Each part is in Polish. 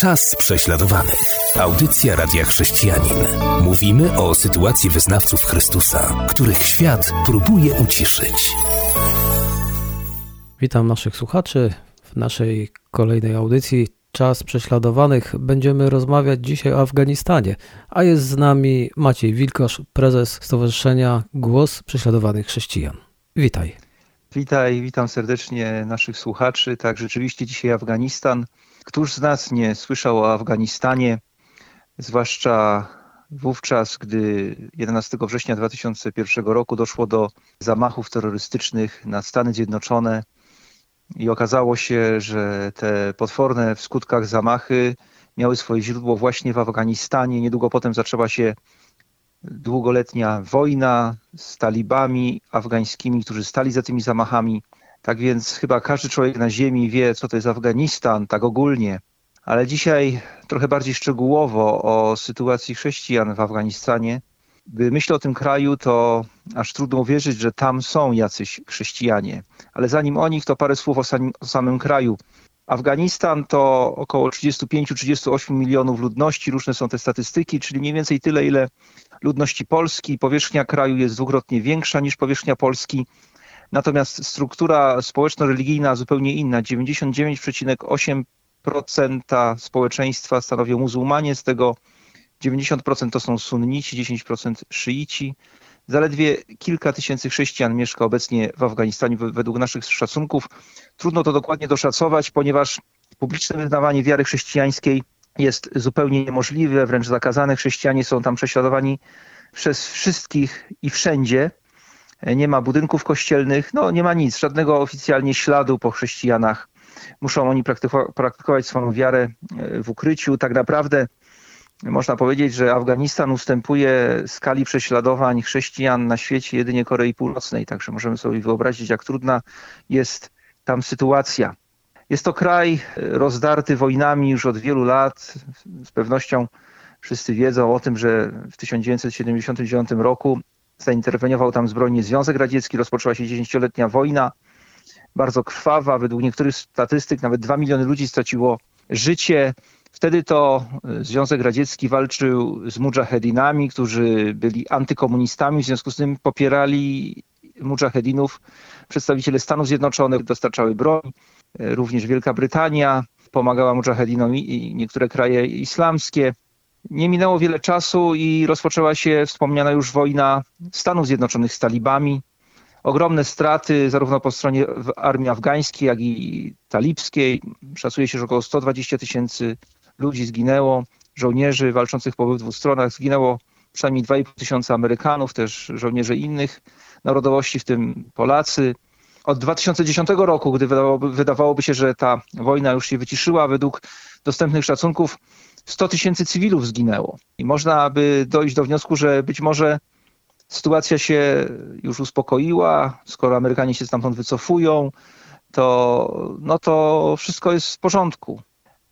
Czas prześladowanych. Audycja Radia Chrześcijanin. Mówimy o sytuacji wyznawców Chrystusa, których świat próbuje uciszyć. Witam naszych słuchaczy w naszej kolejnej audycji Czas prześladowanych. Będziemy rozmawiać dzisiaj o Afganistanie, a jest z nami Maciej Wilkosz, prezes Stowarzyszenia Głos Prześladowanych Chrześcijan. Witaj. Witaj, witam serdecznie naszych słuchaczy. Tak, rzeczywiście dzisiaj Afganistan. Któż z nas nie słyszał o Afganistanie, zwłaszcza wówczas, gdy 11 września 2001 roku doszło do zamachów terrorystycznych na Stany Zjednoczone i okazało się, że te potworne w skutkach zamachy miały swoje źródło właśnie w Afganistanie. Niedługo potem zaczęła się długoletnia wojna z talibami afgańskimi, którzy stali za tymi zamachami. Tak więc chyba każdy człowiek na ziemi wie, co to jest Afganistan, tak ogólnie. Ale dzisiaj trochę bardziej szczegółowo o sytuacji chrześcijan w Afganistanie. Gdy myślę o tym kraju, to aż trudno uwierzyć, że tam są jacyś chrześcijanie. Ale zanim o nich, to parę słów o, samym, o samym kraju. Afganistan to około 35-38 milionów ludności, różne są te statystyki, czyli mniej więcej tyle, ile ludności Polski. Powierzchnia kraju jest dwukrotnie większa niż powierzchnia Polski. Natomiast struktura społeczno-religijna zupełnie inna. 99,8% społeczeństwa stanowią muzułmanie, z tego 90% to są sunnici, 10% szyici. Zaledwie kilka tysięcy chrześcijan mieszka obecnie w Afganistanie według naszych szacunków. Trudno to dokładnie doszacować, ponieważ publiczne wyznawanie wiary chrześcijańskiej jest zupełnie niemożliwe, wręcz zakazane. Chrześcijanie są tam prześladowani przez wszystkich i wszędzie. Nie ma budynków kościelnych, no nie ma nic, żadnego oficjalnie śladu po chrześcijanach. Muszą oni praktykować swoją wiarę e, w ukryciu. Tak naprawdę można powiedzieć, że Afganistan ustępuje skali prześladowań chrześcijan na świecie jedynie Korei Północnej, także możemy sobie wyobrazić, jak trudna jest tam sytuacja. Jest to kraj rozdarty wojnami już od wielu lat. Z pewnością wszyscy wiedzą o tym, że w 1979 roku zainterweniował tam zbrojnie Związek Radziecki, rozpoczęła się dziesięcioletnia wojna, bardzo krwawa. Według niektórych statystyk nawet 2 miliony ludzi straciło życie. Wtedy to e, Związek Radziecki walczył z mujahedinami, którzy byli antykomunistami, w związku z tym popierali mujahedinów. Przedstawiciele Stanów Zjednoczonych dostarczały broń, e, również Wielka Brytania pomagała mujahedinom i niektóre kraje islamskie. Nie minęło wiele czasu i rozpoczęła się wspomniana już wojna Stanów Zjednoczonych z talibami. Ogromne straty zarówno po stronie armii afgańskiej, jak i talibskiej. Szacuje się, że około 120 tysięcy ludzi zginęło, żołnierzy walczących po obydwu stronach. Zginęło przynajmniej 2,5 tysiąca Amerykanów, też żołnierzy innych narodowości, w tym Polacy. Od 2010 roku, gdy wydawałoby, wydawałoby się, że ta wojna już się wyciszyła, według dostępnych szacunków 100 tysięcy cywilów zginęło. I można by dojść do wniosku, że być może sytuacja się już uspokoiła, skoro Amerykanie się stamtąd wycofują, to, no to wszystko jest w porządku.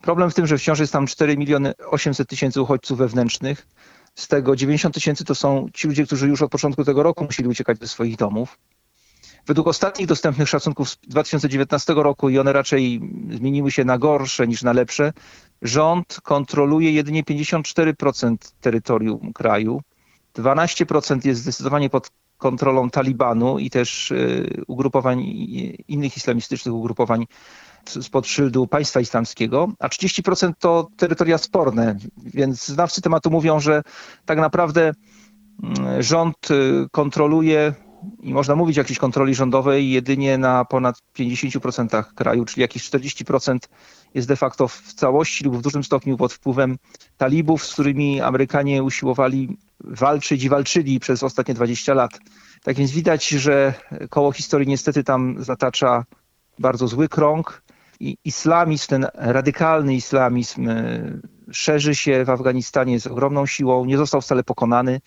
Problem w tym, że wciąż jest tam 4 miliony 800 tysięcy uchodźców wewnętrznych. Z tego 90 tysięcy to są ci ludzie, którzy już od początku tego roku musieli uciekać ze swoich domów. Według ostatnich dostępnych szacunków z 2019 roku, i one raczej zmieniły się na gorsze niż na lepsze, rząd kontroluje jedynie 54% terytorium kraju. 12% jest zdecydowanie pod kontrolą Talibanu i też y, ugrupowań, innych islamistycznych ugrupowań spod szyldu państwa islamskiego, a 30% to terytoria sporne, więc znawcy tematu mówią, że tak naprawdę mm, rząd y, kontroluje i można mówić o jakiejś kontroli rządowej jedynie na ponad 50% kraju, czyli jakieś 40% jest de facto w całości lub w dużym stopniu pod wpływem talibów, z którymi Amerykanie usiłowali walczyć i walczyli przez ostatnie 20 lat. Tak więc widać, że koło historii niestety tam zatacza bardzo zły krąg i islamizm, ten radykalny islamizm e, szerzy się w Afganistanie z ogromną siłą, nie został wcale pokonany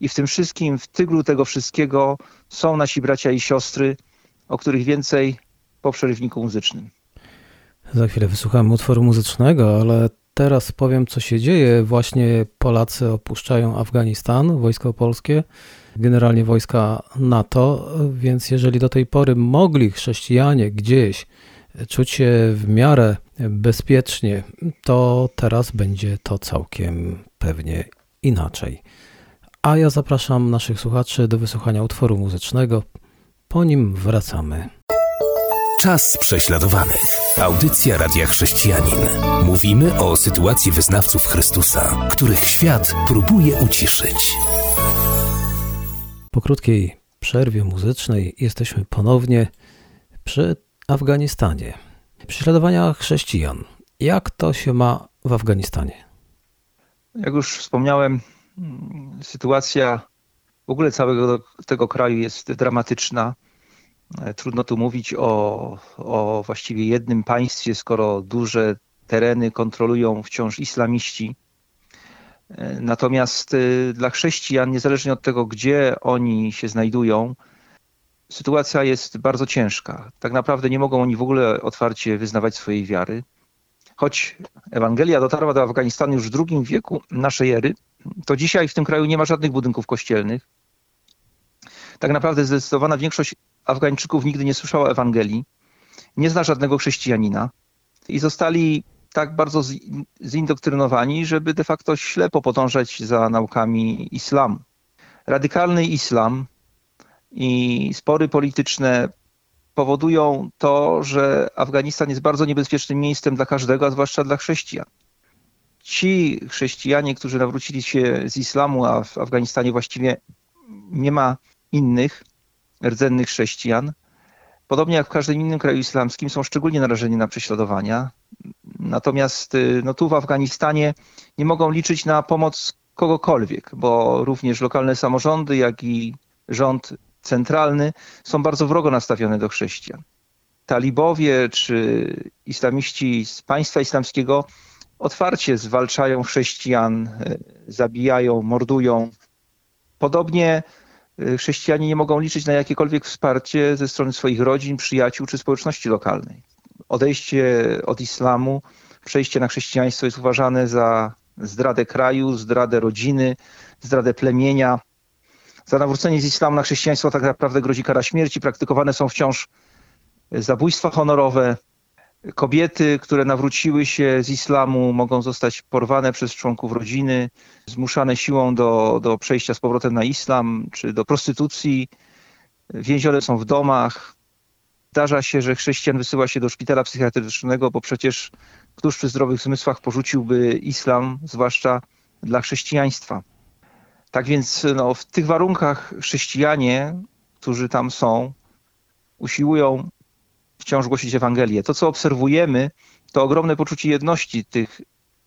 i w tym wszystkim, w tyglu tego wszystkiego są nasi bracia i siostry, o których więcej po przerywniku muzycznym. Za chwilę wysłuchamy utworu muzycznego, ale teraz powiem, co się dzieje. Właśnie Polacy opuszczają Afganistan, wojsko polskie, generalnie wojska NATO, więc jeżeli do tej pory mogli chrześcijanie gdzieś czuć się w miarę bezpiecznie, to teraz będzie to całkiem pewnie inaczej. A ja zapraszam naszych słuchaczy do wysłuchania utworu muzycznego. Po nim wracamy. Czas prześladowanych. Audycja Radia Chrześcijanin. Mówimy o sytuacji wyznawców Chrystusa, których świat próbuje uciszyć. Po krótkiej przerwie muzycznej jesteśmy ponownie przy Afganistanie. Prześladowania chrześcijan. Jak to się ma w Afganistanie? Jak już wspomniałem, sytuacja w ogóle całego tego kraju jest dramatyczna. Trudno tu mówić o, o właściwie jednym państwie, skoro duże tereny kontrolują wciąż islamiści. Natomiast y, dla chrześcijan, niezależnie od tego, gdzie oni się znajdują, sytuacja jest bardzo ciężka. Tak naprawdę nie mogą oni w ogóle otwarcie wyznawać swojej wiary. Choć Ewangelia dotarła do Afganistanu już w II wieku naszej ery, to dzisiaj w tym kraju nie ma żadnych budynków kościelnych. Tak naprawdę zdecydowana większość Afgańczyków nigdy nie słyszała Ewangelii, nie zna żadnego chrześcijanina i zostali tak bardzo zindoktrynowani, żeby de facto ślepo podążać za naukami islamu. Radykalny islam i spory polityczne powodują to, że Afganistan jest bardzo niebezpiecznym miejscem dla każdego, a zwłaszcza dla chrześcijan. Ci chrześcijanie, którzy nawrócili się z islamu, a w Afganistanie właściwie nie ma innych rdzennych chrześcijan, podobnie jak w każdym innym kraju islamskim, są szczególnie narażeni na prześladowania. Natomiast y, no, tu w Afganistanie nie mogą liczyć na pomoc kogokolwiek, bo również lokalne samorządy, jak i rząd centralny są bardzo wrogo nastawione do chrześcijan. Talibowie czy islamiści z państwa islamskiego otwarcie zwalczają chrześcijan, e, zabijają, mordują. Podobnie e, chrześcijanie nie mogą liczyć na jakiekolwiek wsparcie ze strony swoich rodzin, przyjaciół czy społeczności lokalnej. Odejście od islamu, przejście na chrześcijaństwo jest uważane za zdradę kraju, zdradę rodziny, zdradę plemienia. Za nawrócenie z islamu na chrześcijaństwo tak naprawdę grozi kara śmierci. Praktykowane są wciąż zabójstwa honorowe. Kobiety, które nawróciły się z islamu, mogą zostać porwane przez członków rodziny, zmuszane siłą do, do przejścia z powrotem na islam czy do prostytucji. Więzione są w domach. Zdarza się, że chrześcijan wysyła się do szpitala psychiatrycznego, bo przecież któż przy zdrowych zmysłach porzuciłby islam, zwłaszcza dla chrześcijaństwa. Tak więc no, w tych warunkach chrześcijanie, którzy tam są, usiłują wciąż głosić Ewangelię. To, co obserwujemy, to ogromne poczucie jedności tych,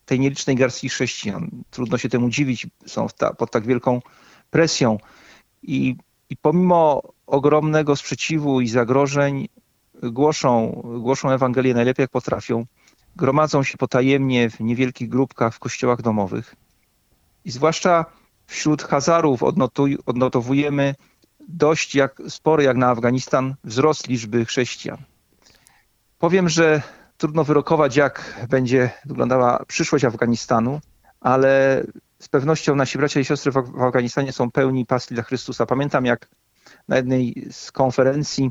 tej nielicznej garstki chrześcijan. Trudno się temu dziwić, są ta, pod tak wielką presją. I, I pomimo ogromnego sprzeciwu i zagrożeń głoszą, głoszą Ewangelię najlepiej jak potrafią. Gromadzą się potajemnie w niewielkich grupkach w kościołach domowych. I zwłaszcza wśród Hazarów odnotuj, odnotowujemy dość jak, spory jak na Afganistan wzrost liczby chrześcijan. Powiem, że trudno wyrokować, jak będzie wyglądała przyszłość Afganistanu, ale z pewnością nasi bracia i siostry w Afganistanie są pełni pasji dla Chrystusa. Pamiętam, jak na jednej z konferencji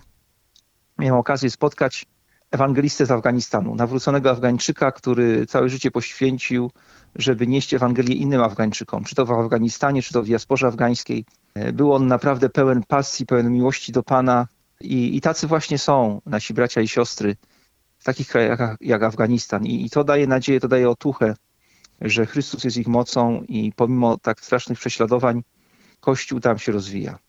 miałem okazję spotkać ewangelistę z Afganistanu, nawróconego Afgańczyka, który całe życie poświęcił, żeby nieść Ewangelię innym Afgańczykom, czy to w Afganistanie, czy to w diasporze afgańskiej. Był on naprawdę pełen pasji, pełen miłości do Pana i, i tacy właśnie są nasi bracia i siostry w takich krajach jak, Afganistan. I, I to daje nadzieję, to daje otuchę, że Chrystus jest ich mocą i pomimo tak strasznych prześladowań, Kościół tam się rozwija.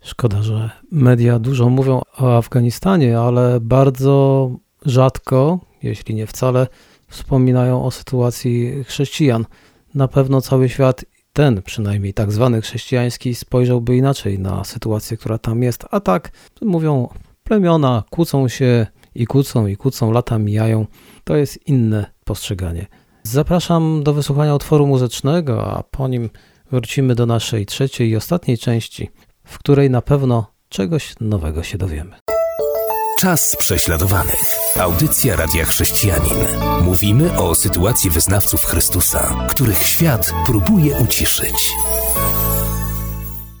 Szkoda, że media dużo mówią o Afganistanie, ale bardzo rzadko, jeśli nie wcale, wspominają o sytuacji chrześcijan. Na pewno cały świat, ten przynajmniej tak zwany chrześcijański, spojrzałby inaczej na sytuację, która tam jest. A tak mówią, plemiona kłócą się i kłócą i kłócą, lata mijają. To jest inne postrzeganie. Zapraszam do wysłuchania utworu muzycznego, a po nim wrócimy do naszej trzeciej i ostatniej części w której na pewno czegoś nowego się dowiemy. Czas prześladowanych. Audycja Radia Chrześcijanin. Mówimy o sytuacji wyznawców Chrystusa, których świat próbuje uciszyć.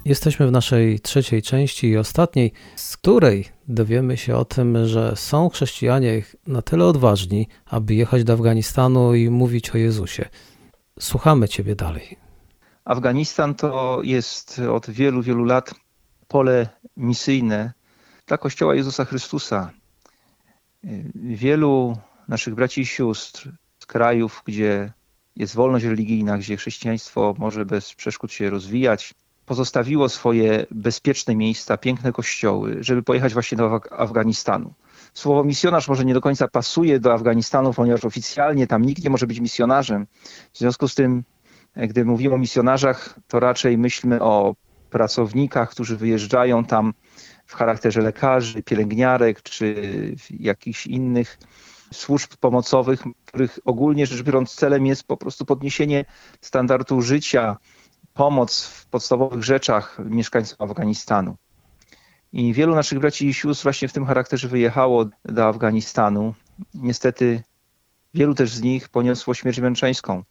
Jesteśmy w naszej trzeciej części i ostatniej, z której dowiemy się o tym, że są chrześcijanie na tyle odważni, aby jechać do Afganistanu i mówić o Jezusie. Słuchamy Ciebie dalej. Afganistan to jest od wielu, wielu lat pole misyjne dla Kościoła Jezusa Chrystusa. Wielu naszych braci i sióstr z krajów, gdzie jest wolność religijna, gdzie chrześcijaństwo może bez przeszkód się rozwijać, pozostawiło swoje bezpieczne miejsca, piękne kościoły, żeby pojechać właśnie do Afganistanu. Słowo misjonarz może nie do końca pasuje do Afganistanu, ponieważ oficjalnie tam nikt nie może być misjonarzem. W związku z tym, gdy mówimy o misjonarzach, to raczej myślmy o pracownikach, którzy wyjeżdżają tam w charakterze lekarzy, pielęgniarek czy jakichś innych służb pomocowych, których ogólnie rzecz biorąc celem jest po prostu podniesienie standardu życia, pomoc w podstawowych rzeczach mieszkańcom Afganistanu. I wielu naszych braci i sióstr właśnie w tym charakterze wyjechało do Afganistanu. Niestety wielu też z nich poniosło śmierć męczeńską.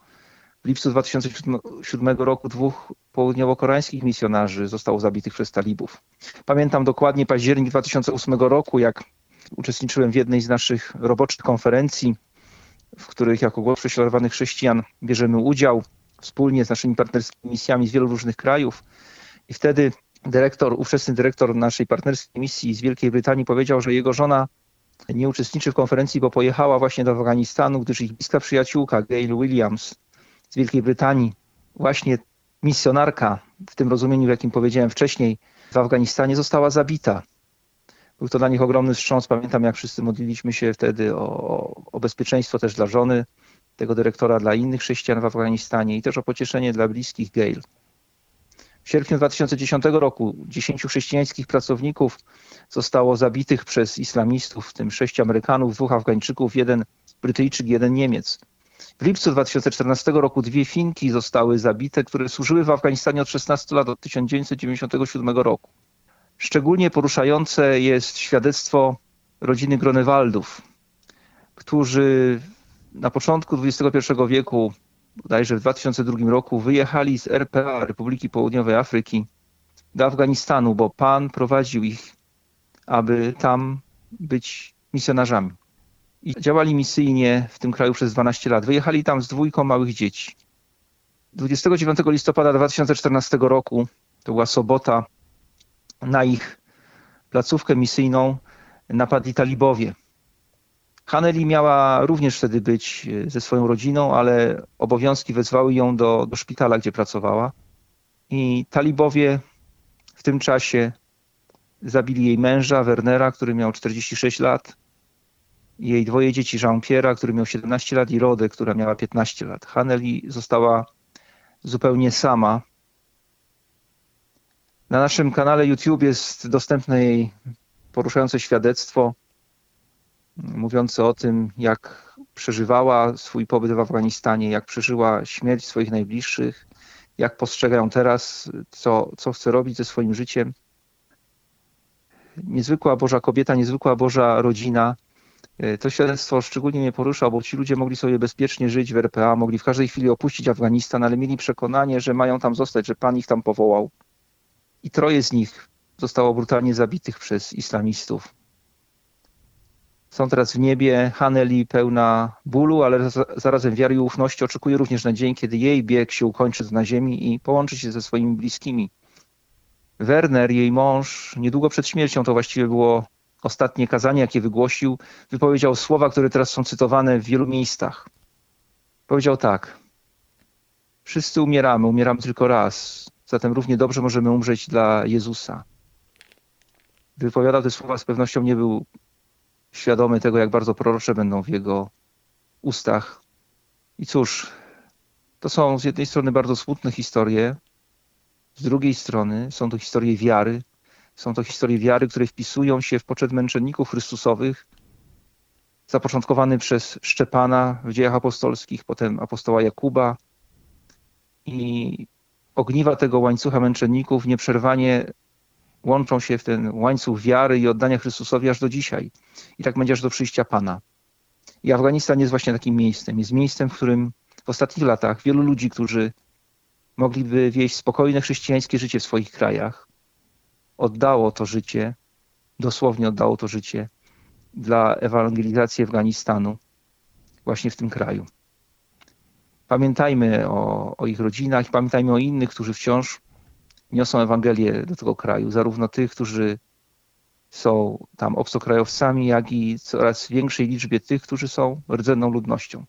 W lipcu 2007 roku dwóch południowo-koreańskich misjonarzy zostało zabitych przez talibów. Pamiętam dokładnie październik 2008 roku, jak uczestniczyłem w jednej z naszych roboczych konferencji, w których jako głos prześladowanych chrześcijan bierzemy udział wspólnie z naszymi partnerskimi misjami z wielu różnych krajów. I wtedy dyrektor, ówczesny dyrektor naszej partnerskiej misji z Wielkiej Brytanii powiedział, że jego żona nie uczestniczy w konferencji, bo pojechała właśnie do Afganistanu, gdyż ich bliska przyjaciółka Gail Williams z Wielkiej Brytanii, właśnie misjonarka w tym rozumieniu, w jakim powiedziałem wcześniej, w Afganistanie została zabita. Był to dla nich ogromny wstrząs. Pamiętam, jak wszyscy modliliśmy się wtedy o, o bezpieczeństwo też dla żony tego dyrektora, dla innych chrześcijan w Afganistanie i też o pocieszenie dla bliskich Gail. W sierpniu 2010 roku 10 chrześcijańskich pracowników zostało zabitych przez islamistów, w tym sześć Amerykanów, dwóch Afgańczyków, jeden Brytyjczyk, jeden Niemiec. W lipcu 2014 roku dwie Finki zostały zabite, które służyły w Afganistanie od 16 lat, od 1997 roku. Szczególnie poruszające jest świadectwo rodziny Gronewaldów, którzy na początku XXI wieku, bodajże w 2002 roku, wyjechali z RPA, Republiki Południowej Afryki, do Afganistanu, bo Pan prowadził ich, aby tam być misjonarzami. I działali misyjnie w tym kraju przez 12 lat. Wyjechali tam z dwójką małych dzieci. 29 listopada 2014 roku, to była sobota, na ich placówkę misyjną napadli talibowie. Haneli miała również wtedy być e, ze swoją rodziną, ale obowiązki wezwały ją do, do szpitala, gdzie pracowała. I talibowie w tym czasie zabili jej męża, Wernera, który miał 46 lat, jej dwoje dzieci, Jean-Pierre'a, który miał 17 lat i Rodę, która miała 15 lat. Haneli została zupełnie sama na naszym kanale YouTube jest dostępne jej poruszające świadectwo mówiące o tym, jak przeżywała swój pobyt w Afganistanie, jak przeżyła śmierć swoich najbliższych, jak postrzegają teraz, co, co chce robić ze swoim życiem. Niezwykła Boża kobieta, niezwykła Boża rodzina. To świadectwo szczególnie mnie porusza, bo ci ludzie mogli sobie bezpiecznie żyć w RPA, mogli w każdej chwili opuścić Afganistan, ale mieli przekonanie, że mają tam zostać, że Pan ich tam powołał i troje z nich zostało brutalnie zabitych przez islamistów. Są teraz w niebie Haneli pełna bólu, ale zarazem wiary i ufności oczekuje również na dzień, kiedy jej bieg się ukończy na ziemi i połączy się ze swoimi bliskimi. Werner, jej mąż, niedługo przed śmiercią, to właściwie było ostatnie kazanie, jakie wygłosił, wypowiedział słowa, które teraz są cytowane w wielu miejscach. Powiedział tak: Wszyscy umieramy, umieramy tylko raz. Zatem równie dobrze możemy umrzeć dla Jezusa. Wypowiadał te słowa, z pewnością nie był świadomy tego, jak bardzo prorocze będą w jego ustach. I cóż, to są z jednej strony bardzo smutne historie, z drugiej strony są to historie wiary. Są to historie wiary, które wpisują się w poczet męczenników Chrystusowych, zapoczątkowany przez Szczepana w dziejach apostolskich, potem apostoła Jakuba i ogniwa tego łańcucha męczenników nieprzerwanie łączą się w ten łańcuch wiary i oddania Chrystusowi aż do dzisiaj. I tak będzie aż do przyjścia Pana. I Afganistan jest właśnie takim miejscem. Jest miejscem, w którym w ostatnich latach wielu ludzi, którzy mogliby wieść spokojne chrześcijańskie życie w swoich krajach, oddało to życie, dosłownie oddało to życie dla ewangelizacji Afganistanu właśnie w tym kraju. Pamiętajmy o, o ich rodzinach pamiętajmy o innych, którzy wciąż niosą Ewangelię do tego kraju, zarówno tych, którzy są tam obcokrajowcami, jak i coraz większej liczbie tych, którzy są rdzenną ludnością.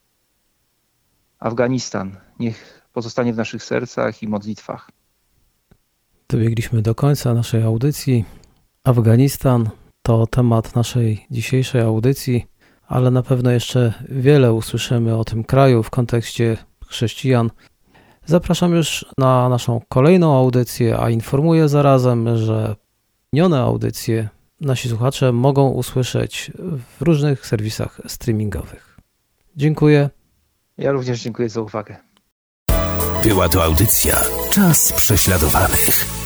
Afganistan niech pozostanie w naszych sercach i modlitwach. Dobiegliśmy do końca naszej audycji. Afganistan to temat naszej dzisiejszej audycji, ale na pewno jeszcze wiele usłyszymy o tym kraju w kontekście chrześcijan. Zapraszam już na naszą kolejną audycję, a informuję zarazem, że minione audycje nasi słuchacze mogą usłyszeć w różnych serwisach streamingowych. Dziękuję. Ja również dziękuję za uwagę. Była to audycja Czas prześladowanych.